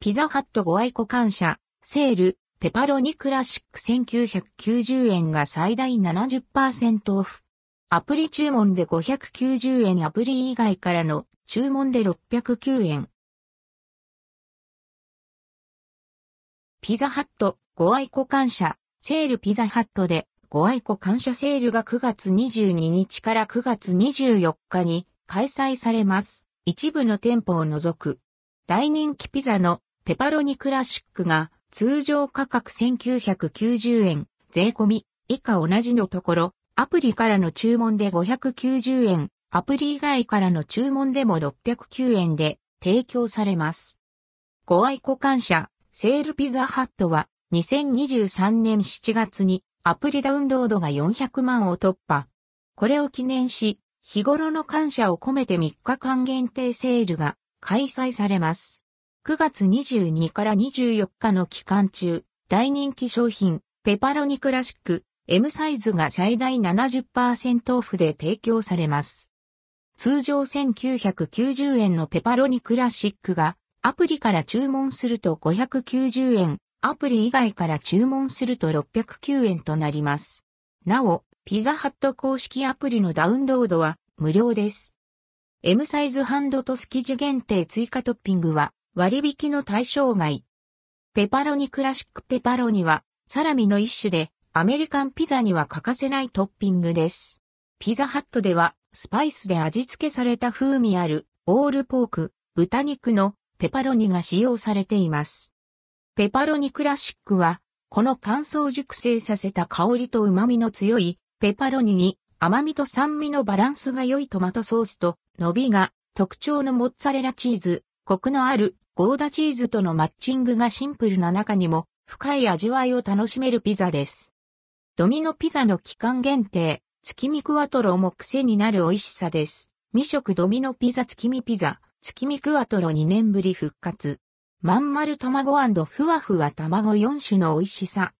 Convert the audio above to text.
ピザハットご愛顧感謝、セール、ペパロニクラシック1990円が最大70%オフ。アプリ注文で590円アプリ以外からの注文で609円。ピザハットご愛顧感謝、セールピザハットでご愛顧感謝セールが9月22日から9月24日に開催されます。一部の店舗を除く。大人気ピザのペパロニクラシックが通常価格1990円、税込み以下同じのところ、アプリからの注文で590円、アプリ以外からの注文でも609円で提供されます。ご愛顧感謝、セールピザハットは2023年7月にアプリダウンロードが400万を突破。これを記念し、日頃の感謝を込めて3日間限定セールが開催されます。9月22から24日の期間中、大人気商品、ペパロニクラシック、M サイズが最大70%オフで提供されます。通常1990円のペパロニクラシックが、アプリから注文すると590円、アプリ以外から注文すると609円となります。なお、ピザハット公式アプリのダウンロードは無料です。M サイズハンドとスキジ限定追加トッピングは割引の対象外。ペパロニクラシックペパロニはサラミの一種でアメリカンピザには欠かせないトッピングです。ピザハットではスパイスで味付けされた風味あるオールポーク、豚肉のペパロニが使用されています。ペパロニクラシックはこの乾燥熟成させた香りと旨味の強いペパロニに甘みと酸味のバランスが良いトマトソースと伸びが特徴のモッツァレラチーズ、コクのあるゴーダチーズとのマッチングがシンプルな中にも深い味わいを楽しめるピザです。ドミノピザの期間限定、月見クワトロも癖になる美味しさです。未食ドミノピザ月見ピザ、月見クワトロ2年ぶり復活。まん丸卵ふわふわ卵4種の美味しさ。